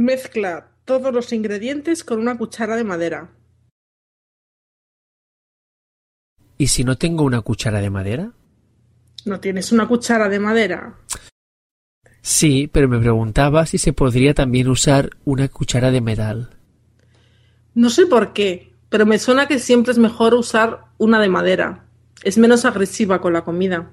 Mezcla todos los ingredientes con una cuchara de madera. ¿Y si no tengo una cuchara de madera? ¿No tienes una cuchara de madera? Sí, pero me preguntaba si se podría también usar una cuchara de metal. No sé por qué, pero me suena que siempre es mejor usar una de madera. Es menos agresiva con la comida.